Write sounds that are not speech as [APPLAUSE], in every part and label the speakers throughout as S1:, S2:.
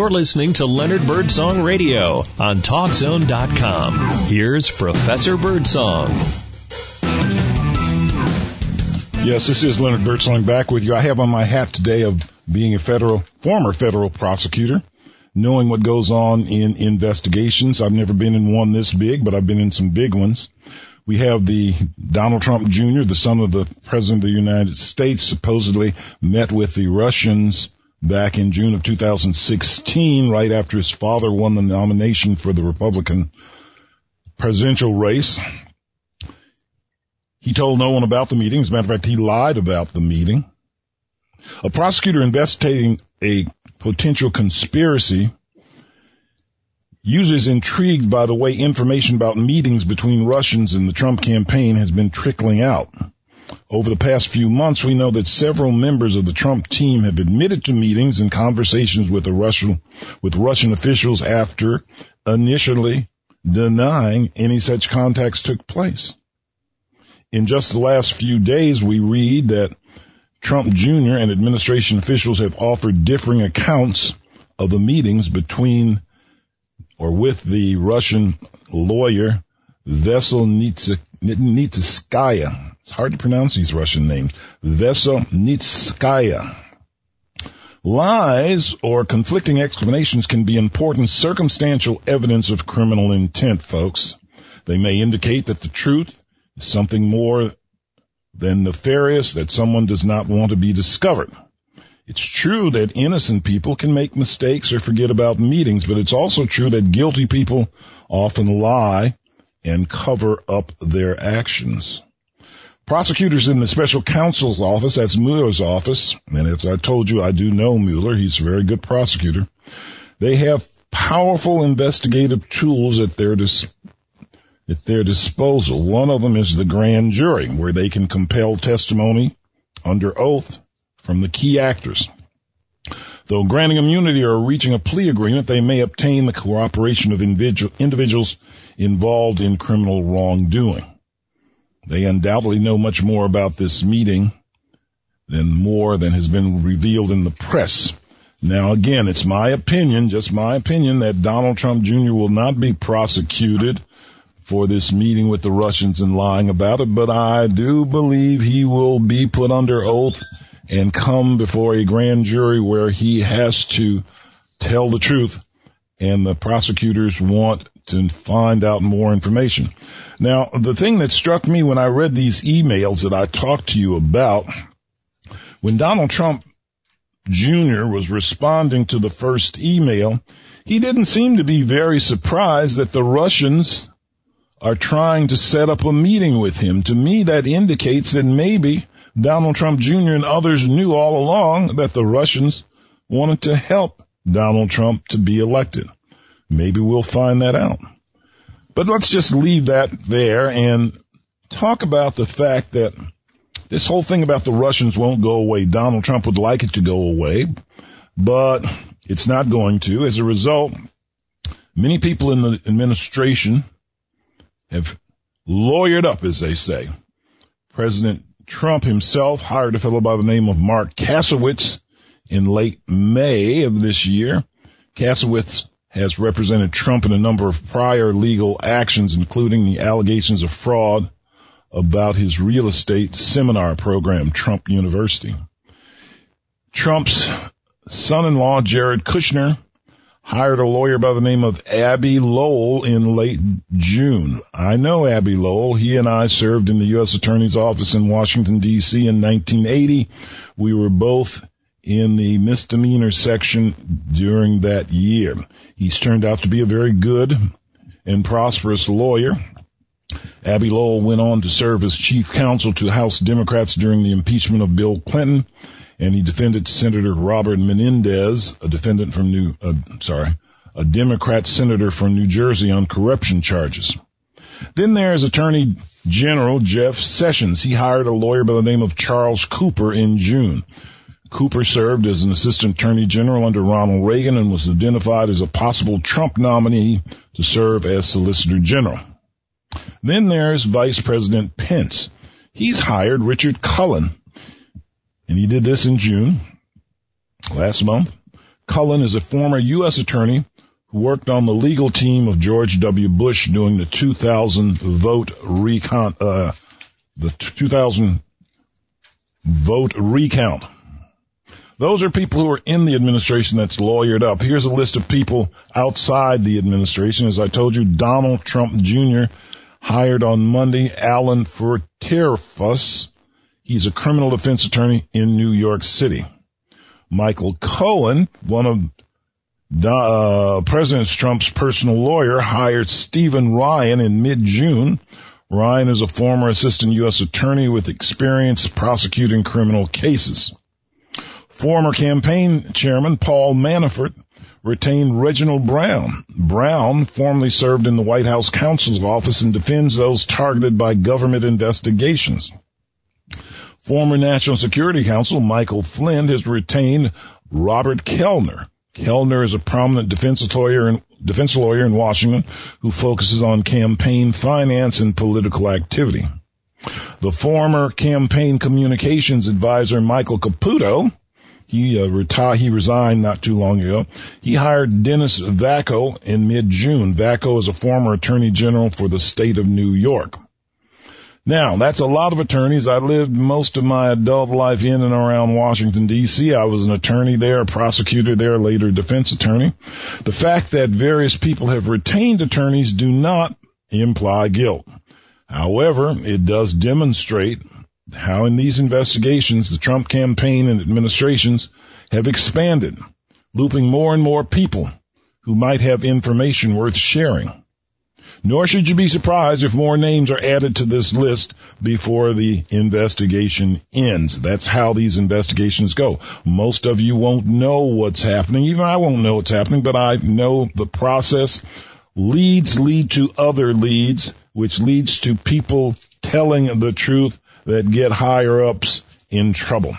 S1: You're listening to Leonard Birdsong Radio on TalkZone.com. Here's Professor Birdsong.
S2: Yes, this is Leonard Birdsong back with you. I have on my hat today of being a federal, former federal prosecutor, knowing what goes on in investigations. I've never been in one this big, but I've been in some big ones. We have the Donald Trump Jr., the son of the President of the United States, supposedly met with the Russians back in June of 2016, right after his father won the nomination for the Republican presidential race. He told no one about the meeting. As a matter of fact, he lied about the meeting. A prosecutor investigating a potential conspiracy Users intrigued by the way information about meetings between Russians and the Trump campaign has been trickling out. Over the past few months, we know that several members of the Trump team have admitted to meetings and conversations with Russian, with Russian officials after initially denying any such contacts took place. In just the last few days, we read that Trump Jr. and administration officials have offered differing accounts of the meetings between or with the Russian lawyer Veselnitskaya. It's hard to pronounce these Russian names. Veselnitskaya. Lies or conflicting explanations can be important circumstantial evidence of criminal intent, folks. They may indicate that the truth is something more than nefarious that someone does not want to be discovered. It's true that innocent people can make mistakes or forget about meetings, but it's also true that guilty people often lie and cover up their actions. Prosecutors in the special counsel's office, that's Mueller's office, and as I told you, I do know Mueller. He's a very good prosecutor. They have powerful investigative tools at their dis- at their disposal. One of them is the grand jury, where they can compel testimony under oath from the key actors. Though granting immunity or reaching a plea agreement, they may obtain the cooperation of individuals involved in criminal wrongdoing. They undoubtedly know much more about this meeting than more than has been revealed in the press. Now again, it's my opinion, just my opinion, that Donald Trump Jr. will not be prosecuted for this meeting with the Russians and lying about it, but I do believe he will be put under oath and come before a grand jury where he has to tell the truth and the prosecutors want to find out more information. Now, the thing that struck me when I read these emails that I talked to you about, when Donald Trump Jr. was responding to the first email, he didn't seem to be very surprised that the Russians are trying to set up a meeting with him. To me, that indicates that maybe Donald Trump Jr. and others knew all along that the Russians wanted to help Donald Trump to be elected. Maybe we'll find that out. But let's just leave that there and talk about the fact that this whole thing about the Russians won't go away. Donald Trump would like it to go away, but it's not going to. As a result, many people in the administration have lawyered up, as they say. President Trump himself hired a fellow by the name of Marc Kasowitz in late May of this year. Kasowitz has represented Trump in a number of prior legal actions, including the allegations of fraud about his real estate seminar program, Trump University. Trump's son-in-law, Jared Kushner, hired a lawyer by the name of Abbe Lowell in late June. I know Abbe Lowell. He and I served in the U.S. Attorney's Office in Washington, D.C. in 1980. We were both in the misdemeanor section during that year. He's turned out to be a very good and prosperous lawyer. Abbe Lowell went on to serve as chief counsel to House Democrats during the impeachment of Bill Clinton and he defended Senator Robert Menendez, a defendant from New, uh, sorry, a Democrat senator from New Jersey on corruption charges. Then there's Attorney General Jeff Sessions. He hired a lawyer by the name of Charles Cooper in June. Cooper served as an assistant attorney general under Ronald Reagan and was identified as a possible Trump nominee to serve as solicitor general. Then there's Vice President Pence. He's hired Richard Cullen, and he did this in June last month. Cullen is a former U.S. attorney who worked on the legal team of George W. Bush during the 2000 vote recount, uh, the 2000 vote recount. Those are people who are in the administration that's lawyered up. Here's a list of people outside the administration. As I told you, Donald Trump Jr. hired on Monday Alan Futerfas. He's a criminal defense attorney in New York City. Michael Cohen, one of uh, President Trump's personal lawyer, hired Stephen Ryan in mid-June. Ryan is a former assistant U.S. attorney with experience prosecuting criminal cases. Former campaign chairman Paul Manafort retained Reginald Brown. Brown formerly served in the White House counsel's office and defends those targeted by government investigations. Former National Security Counsel Michael Flynn has retained Robert Kelner. Kelner is a prominent defense lawyer in, defense lawyer in Washington who focuses on campaign finance and political activity. The former campaign communications advisor Michael Caputo he uh, retired. He resigned not too long ago. He hired Dennis Vacco in mid-June. Vacco is a former attorney general for the state of New York. Now, that's a lot of attorneys. I lived most of my adult life in and around Washington DC. I was an attorney there, a prosecutor there, later defense attorney. The fact that various people have retained attorneys do not imply guilt. However, it does demonstrate how in these investigations the Trump campaign and administrations have expanded, looping more and more people who might have information worth sharing. Nor should you be surprised if more names are added to this list before the investigation ends. That's how these investigations go. Most of you won't know what's happening. Even I won't know what's happening, but I know the process. Leads lead to other leads, which leads to people telling the truth that get higher ups in trouble.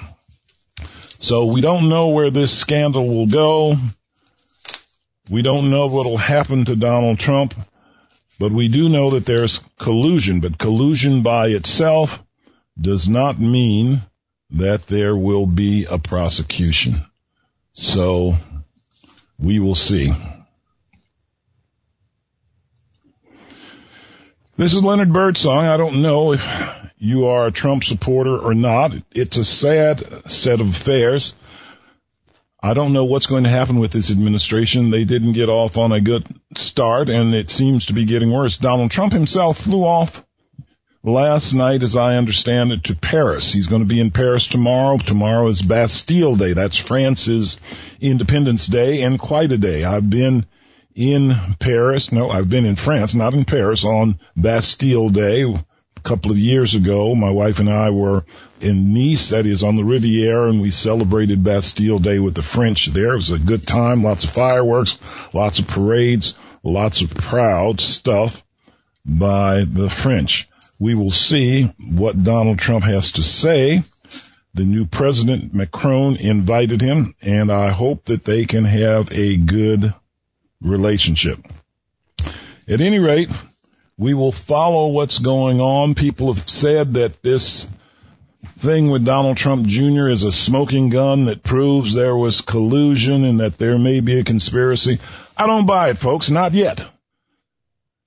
S2: So we don't know where this scandal will go. We don't know what will happen to Donald Trump, but we do know that there's collusion, but collusion by itself does not mean that there will be a prosecution. So we will see. This is Leonard Birdsong. I don't know if you are a Trump supporter or not. It's a sad set of affairs. I don't know what's going to happen with this administration. They didn't get off on a good start and it seems to be getting worse. Donald Trump himself flew off last night, as I understand it, to Paris. He's going to be in Paris tomorrow. Tomorrow is Bastille Day. That's France's Independence Day and quite a day. I've been in Paris. No, I've been in France, not in Paris on Bastille Day a couple of years ago, my wife and I were in Nice, that is on the Riviera, and we celebrated Bastille Day with the French there. It was a good time, lots of fireworks, lots of parades, lots of proud stuff by the French. We will see what Donald Trump has to say. The new president, Macron, invited him, and I hope that they can have a good relationship. At any rate, we will follow what's going on. People have said that this thing with Donald Trump Jr. is a smoking gun that proves there was collusion and that there may be a conspiracy. I don't buy it, folks. Not yet.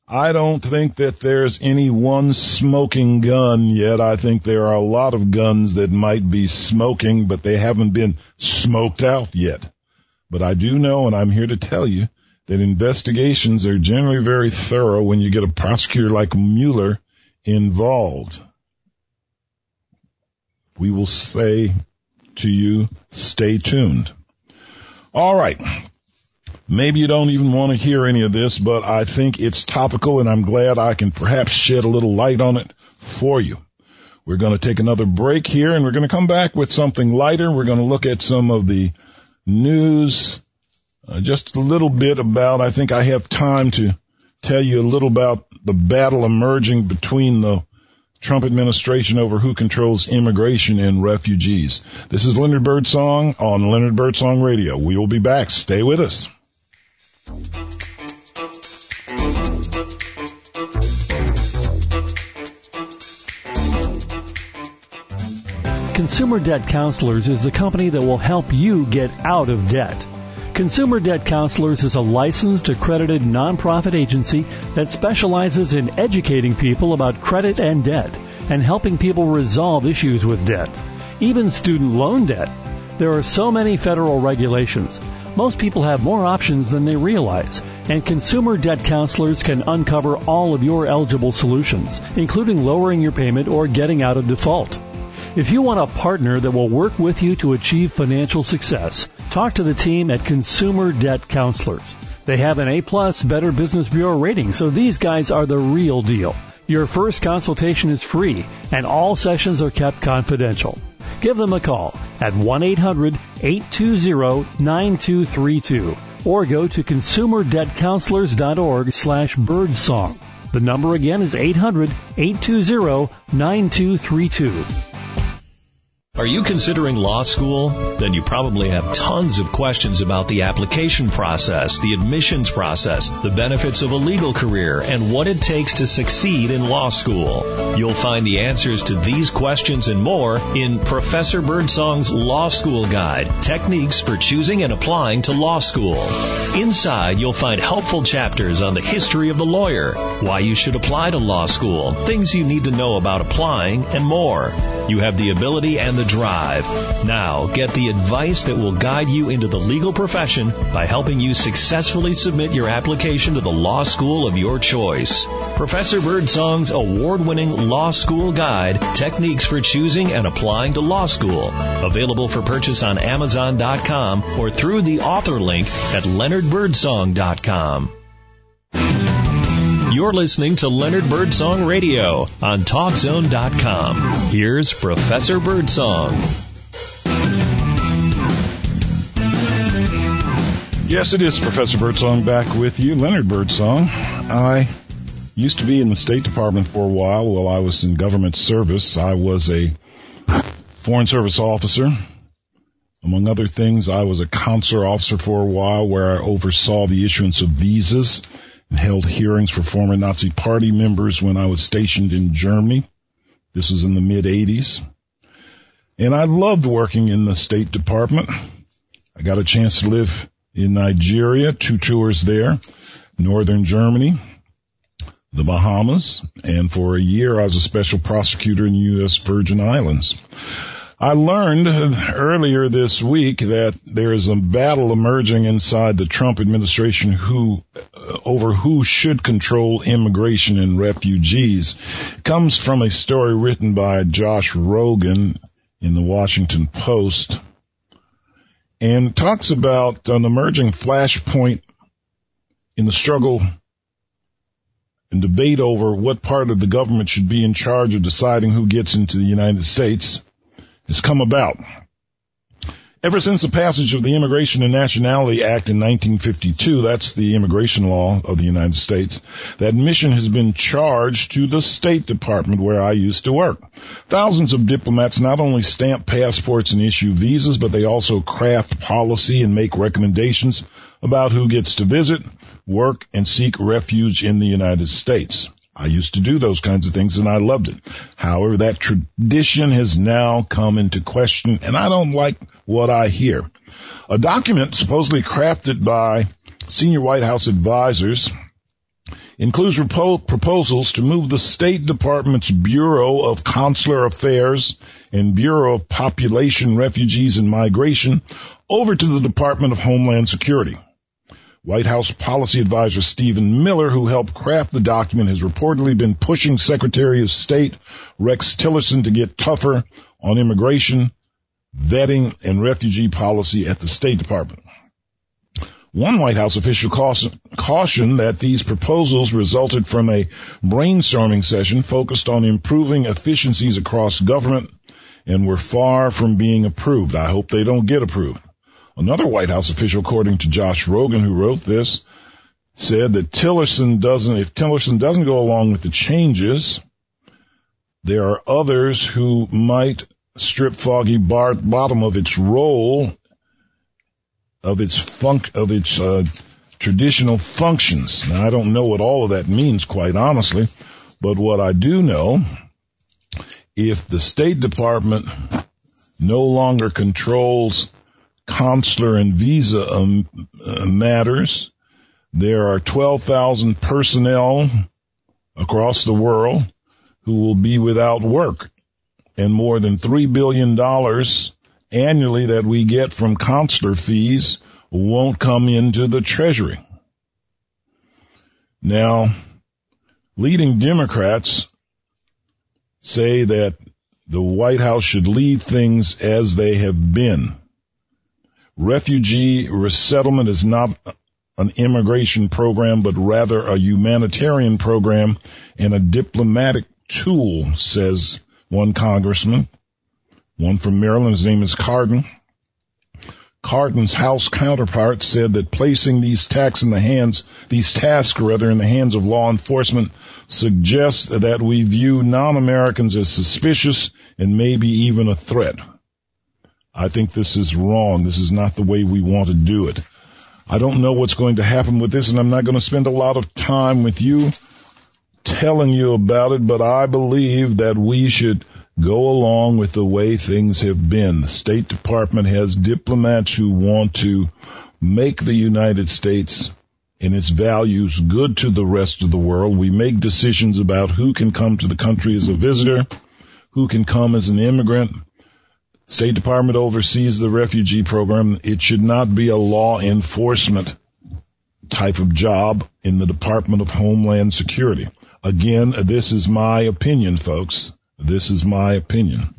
S2: I don't think that there's any one smoking gun yet. I think there are a lot of guns that might be smoking, but they haven't been smoked out yet. But I do know, and I'm here to tell you, that investigations are generally very thorough when you get a prosecutor like Mueller involved. We will say to you, stay tuned. All right. Maybe you don't even want to hear any of this, but I think it's topical and I'm glad I can perhaps shed a little light on it for you. We're going to take another break here and we're going to come back with something lighter. We're going to look at some of the news uh, just a little bit about, I think I have time to tell you a little about the battle emerging between the Trump administration over who controls immigration and refugees. This is Leonard Birdsong on Leonard Birdsong Radio. We will be back. Stay with us.
S3: Consumer Debt Counselors is the company that will help you get out of debt. Consumer Debt Counselors is a licensed, accredited nonprofit agency that specializes in educating people about credit and debt and helping people resolve issues with debt, even student loan debt. There are so many federal regulations. Most people have more options than they realize, and consumer debt counselors can uncover all of your eligible solutions, including lowering your payment or getting out of default. If you want a partner that will work with you to achieve financial success, talk to the team at Consumer Debt Counselors. They have an A-plus Better Business Bureau rating, so these guys are the real deal. Your first consultation is free, and all sessions are kept confidential. Give them a call at 1-800-820-9232 or go to consumerdebtcounselors.org slash birdsong. The number again is 800-820-9232.
S1: Are you considering law school? Then you probably have tons of questions about the application process, the admissions process, the benefits of a legal career, and what it takes to succeed in law school. You'll find the answers to these questions and more in Professor Birdsong's Law School Guide, Techniques for Choosing and Applying to Law School. Inside, you'll find helpful chapters on the history of the lawyer, why you should apply to law school, things you need to know about applying, and more. You have the ability and the drive. Now, get the advice that will guide you into the legal profession by helping you successfully submit your application to the law school of your choice. Professor Birdsong's award-winning Law School Guide, Techniques for Choosing and Applying to Law School. Available for purchase on Amazon.com or through the author link at leonardbirdsong.com. You're listening to Leonard Birdsong Radio on TalkZone.com. Here's Professor Birdsong.
S2: Yes, it is Professor Birdsong back with you. Leonard Birdsong. I used to be in the State Department for a while while I was in government service. I was a Foreign Service officer. Among other things, I was a consular officer for a while where I oversaw the issuance of visas and held hearings for former Nazi party members when I was stationed in Germany. This was in the mid 80s. And I loved working in the State Department. I got a chance to live in Nigeria, two tours there, Northern Germany, the Bahamas, and for a year I was a special prosecutor in the U.S. Virgin Islands. I learned earlier this week that there is a battle emerging inside the Trump administration who uh, over who should control immigration and refugees. It comes from a story written by Josh Rogin in the Washington Post and talks about an emerging flashpoint in the struggle and debate over what part of the government should be in charge of deciding who gets into the United States has come about. Ever since the passage of the Immigration and Nationality Act in 1952, that's the immigration law of the United States, that mission has been charged to the State Department where I used to work. Thousands of diplomats not only stamp passports and issue visas, but they also craft policy and make recommendations about who gets to visit, work, and seek refuge in the United States. I used to do those kinds of things and I loved it. However, that tradition has now come into question and I don't like what I hear. A document supposedly crafted by senior White House advisors includes repo- proposals to move the State Department's Bureau of Consular Affairs and Bureau of Population, Refugees and Migration over to the Department of Homeland Security. White House policy advisor Stephen Miller, who helped craft the document, has reportedly been pushing Secretary of State Rex Tillerson to get tougher on immigration, vetting, and refugee policy at the State Department. One White House official cautioned that these proposals resulted from a brainstorming session focused on improving efficiencies across government and were far from being approved. I hope they don't get approved. Another White House official, according to Josh Rogin, who wrote this, said that Tillerson doesn't, if Tillerson doesn't go along with the changes, there are others who might strip Foggy Bottom of its role, of its funk, of its uh, traditional functions. Now, I don't know what all of that means, quite honestly, but what I do know, if the State Department no longer controls consular and visa um, uh, matters. There are 12,000 personnel across the world who will be without work and more than $3 billion annually that we get from consular fees won't come into the treasury. Now, leading Democrats say that the White House should leave things as they have been. Refugee resettlement is not an immigration program, but rather a humanitarian program and a diplomatic tool, says one congressman. One from Maryland, his name is Cardin. Cardin's House counterpart said that placing these tasks in the hands, these tasks rather in the hands of law enforcement suggests that we view non-Americans as suspicious and maybe even a threat. I think this is wrong. This is not the way we want to do it. I don't know what's going to happen with this and I'm not going to spend a lot of time with you telling you about it, but I believe that we should go along with the way things have been. The State Department has diplomats who want to make the United States and its values good to the rest of the world. We make decisions about who can come to the country as a visitor, who can come as an immigrant. State Department oversees the refugee program. It should not be a law enforcement type of job in the Department of Homeland Security. Again, this is my opinion, folks. This is my opinion.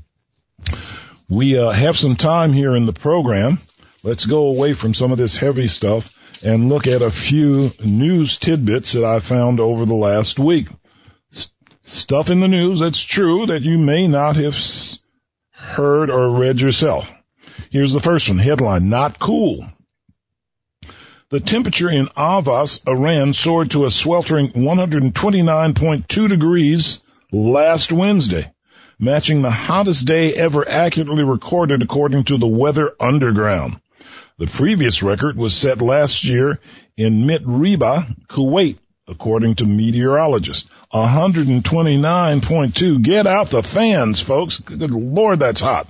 S2: We uh, have some time here in the program. Let's go away from some of this heavy stuff and look at a few news tidbits that I found over the last week. S- stuff in the news that's true that you may not have s- heard or read yourself. Here's the first one. Headline, not cool. The temperature in Ahvaz, Iran soared to a sweltering 129.2 degrees last Wednesday, matching the hottest day ever accurately recorded according to the Weather Underground. The previous record was set last year in Mitribah, Kuwait, according to meteorologists. 129.2. Get out the fans, folks. Good lord, that's hot.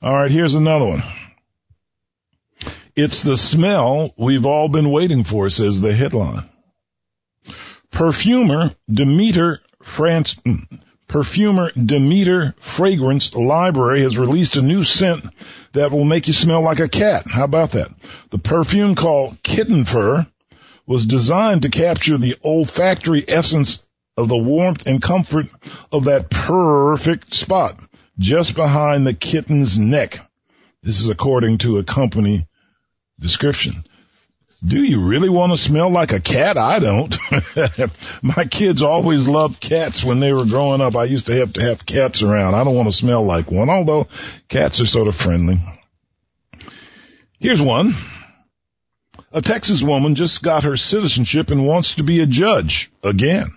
S2: All right, here's another one. It's the smell we've all been waiting for, says the headline. Perfumer Demeter France, mm, perfumer Demeter Fragrance Library has released a new scent that will make you smell like a cat. How about that? The perfume called Kitten Fur was designed to capture the olfactory essence of the warmth and comfort of that perfect spot just behind the kitten's neck. This is according to a company description. Do you really want to smell like a cat? I don't. [LAUGHS] My kids always loved cats when they were growing up. I used to have to have cats around. I don't want to smell like one, although cats are sort of friendly. Here's one. A Texas woman just got her citizenship and wants to be a judge again.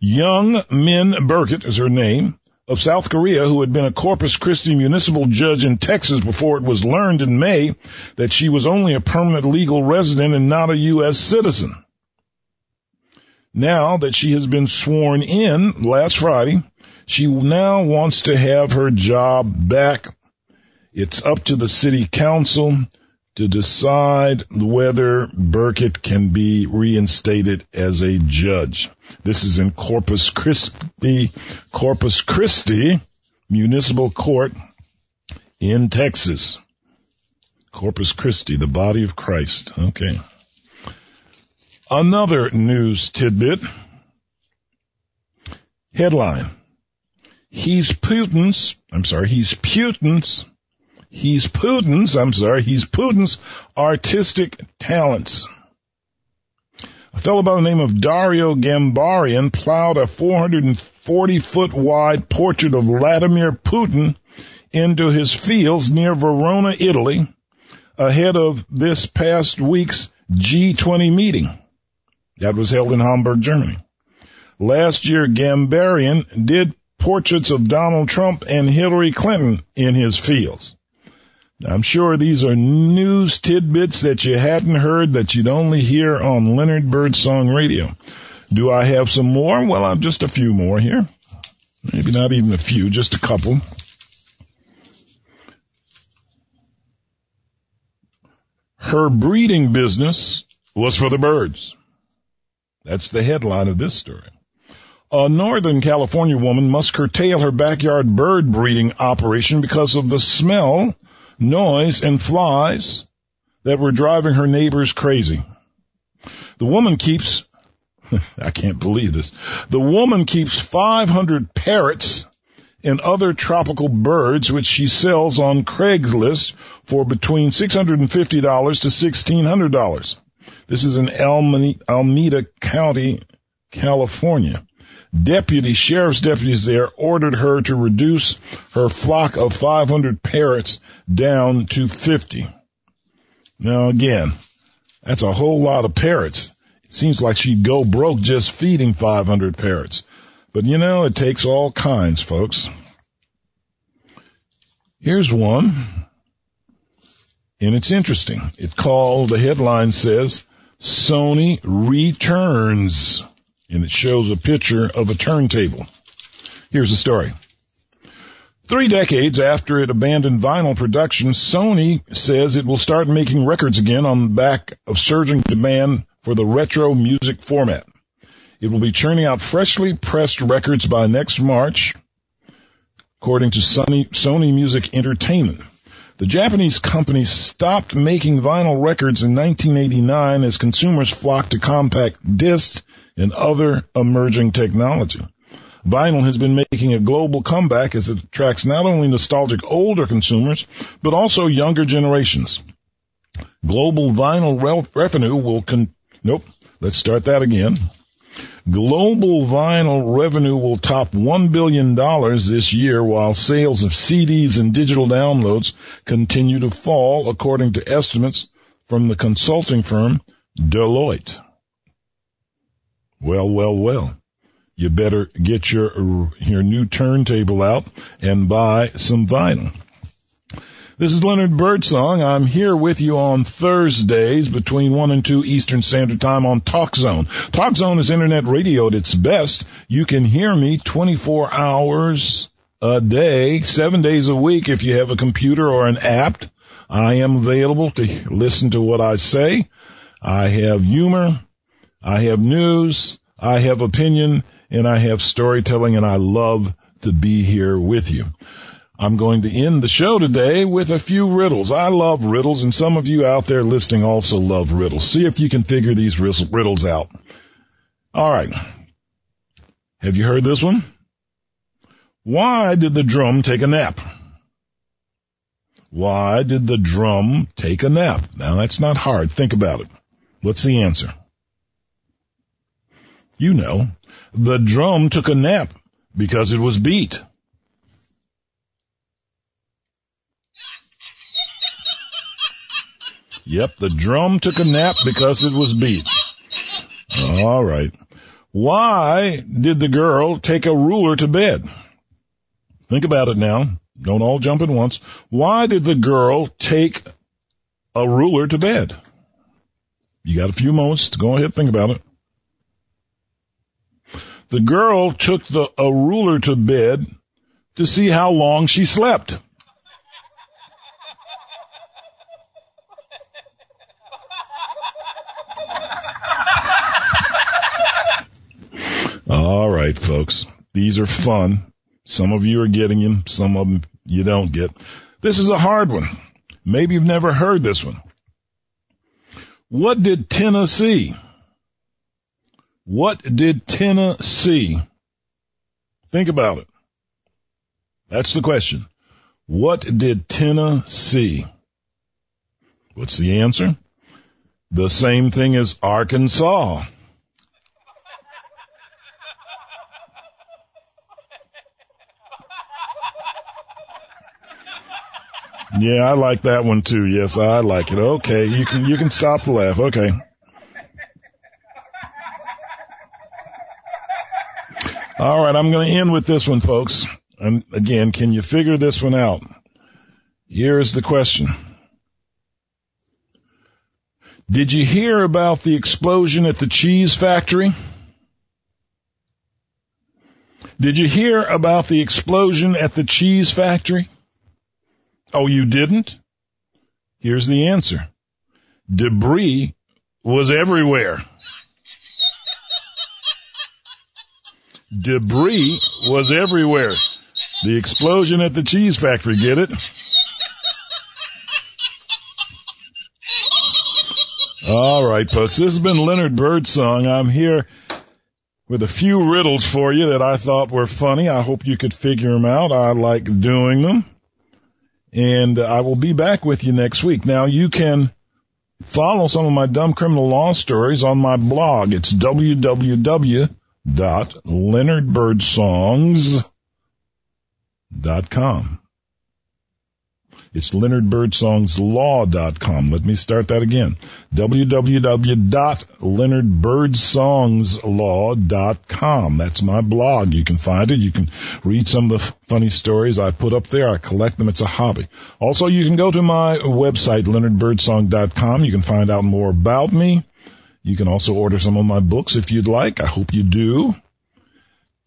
S2: Young Min Burkett is her name of South Korea who had been a Corpus Christi municipal judge in Texas before it was learned in May that she was only a permanent legal resident and not a U.S. citizen. Now that she has been sworn in last Friday, she now wants to have her job back. It's up to the city council to decide whether Burkett can be reinstated as a judge. This is in Corpus Christi, Corpus Christi Municipal Court in Texas. Corpus Christi, the body of Christ. Okay. Another news tidbit. Headline. He's Putin's, I'm sorry, he's Putin's, he's Putin's, I'm sorry, he's Putin's artistic talents. A fellow by the name of Dario Gambarin plowed a 440 foot wide portrait of Vladimir Putin into his fields near Verona, Italy, ahead of this past week's G20 meeting that was held in Hamburg, Germany. Last year, Gambarin did portraits of Donald Trump and Hillary Clinton in his fields. I'm sure these are news tidbits that you hadn't heard that you'd only hear on Leonard Birdsong Radio. Do I have some more? Well, I've just a few more here. Maybe not even a few, just a couple. Her breeding business was for the birds. That's the headline of this story. A Northern California woman must curtail her backyard bird breeding operation because of the smell, noise, and flies that were driving her neighbors crazy. The woman keeps, [LAUGHS] I can't believe this, the woman keeps 500 parrots and other tropical birds which she sells on Craigslist for between $650 to $1,600. This is in Alameda County, California. Deputy sheriff's deputies there ordered her to reduce her flock of 500 parrots down to 50. Now again, that's a whole lot of parrots. It seems like she'd go broke just feeding 500 parrots. But you know, it takes all kinds, folks. Here's one. And it's interesting. It's called, the headline says, Sony returns. And it shows a picture of a turntable. Here's the story. Three decades after it abandoned vinyl production, Sony says it will start making records again on the back of surging demand for the retro music format. It will be churning out freshly pressed records by next March, according to Sony, Sony Music Entertainment. The Japanese company stopped making vinyl records in 1989 as consumers flocked to compact discs and other emerging technology. Vinyl has been making a global comeback as it attracts not only nostalgic older consumers, but also younger generations. Global vinyl revenue will con- nope, let's start that again. Global vinyl revenue will top $1 billion this year while sales of CDs and digital downloads continue to fall according to estimates from the consulting firm Deloitte. Well, well, well. You better get your, your new turntable out and buy some vinyl. This is Leonard Birdsong. I'm here with you on Thursdays between 1 and 2 Eastern Standard Time on Talk Zone. Talk Zone is internet radio at its best. You can hear me 24 hours a day, seven days a week if you have a computer or an app. I am available to listen to what I say. I have humor. I have news. I have opinion and I have storytelling and I love to be here with you. I'm going to end the show today with a few riddles. I love riddles and some of you out there listening also love riddles. See if you can figure these riddles out. All right. Have you heard this one? Why did the drum take a nap? Why did the drum take a nap? Now that's not hard. Think about it. What's the answer? You know, the drum took a nap because it was beat. Yep, the drum took a nap because it was beat. All right. Why did the girl take a ruler to bed? Think about it now. Don't all jump at once. Why did the girl take a ruler to bed? You got a few moments to go ahead think about it. The girl took the, a ruler to bed to see how long she slept. All right, folks. These are fun. Some of you are getting them. Some of them you don't get. This is a hard one. Maybe you've never heard this one. What did Tennessee? What did Tennessee? Think about it. That's the question. What did Tennessee? What's the answer? The same thing as Arkansas. Yeah, I like that one too. Yes, I like it. Okay, you can you can stop the laugh. Okay. All right, I'm going to end with this one, folks. And again, can you figure this one out? Here's the question. Did you hear about the explosion at the cheese factory? Did you hear about the explosion at the cheese factory? Oh, you didn't? Here's the answer. Debris was everywhere. Debris was everywhere. The explosion at the cheese factory, get it? All right, folks. This has been Leonard Birdsong. I'm here with a few riddles for you that I thought were funny. I hope you could figure them out. I like doing them. And I will be back with you next week. Now you can follow some of my dumb criminal law stories on my blog. It's www.leonardbirdsongs.com. It's dot com. Let me start that again. www. dot dot com. That's my blog. You can find it. You can read some of the funny stories I put up there. I collect them. It's a hobby. Also, you can go to my website, leonardbirdsong.com. You can find out more about me. You can also order some of my books if you'd like. I hope you do.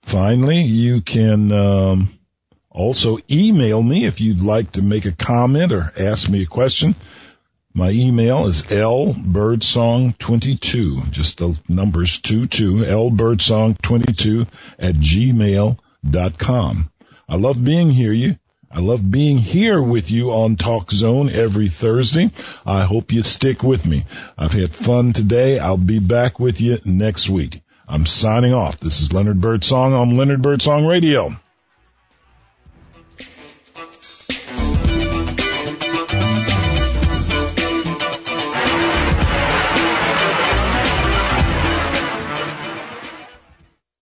S2: Finally, you can, um, also email me if you'd like to make a comment or ask me a question. My email is lbirdsong22, just the numbers 22, lbirdsong22 at gmail.com. I love being here you. I love being here with you on Talk Zone every Thursday. I hope you stick with me. I've had fun today. I'll be back with you next week. I'm signing off. This is Leonard Birdsong on Leonard Birdsong Radio.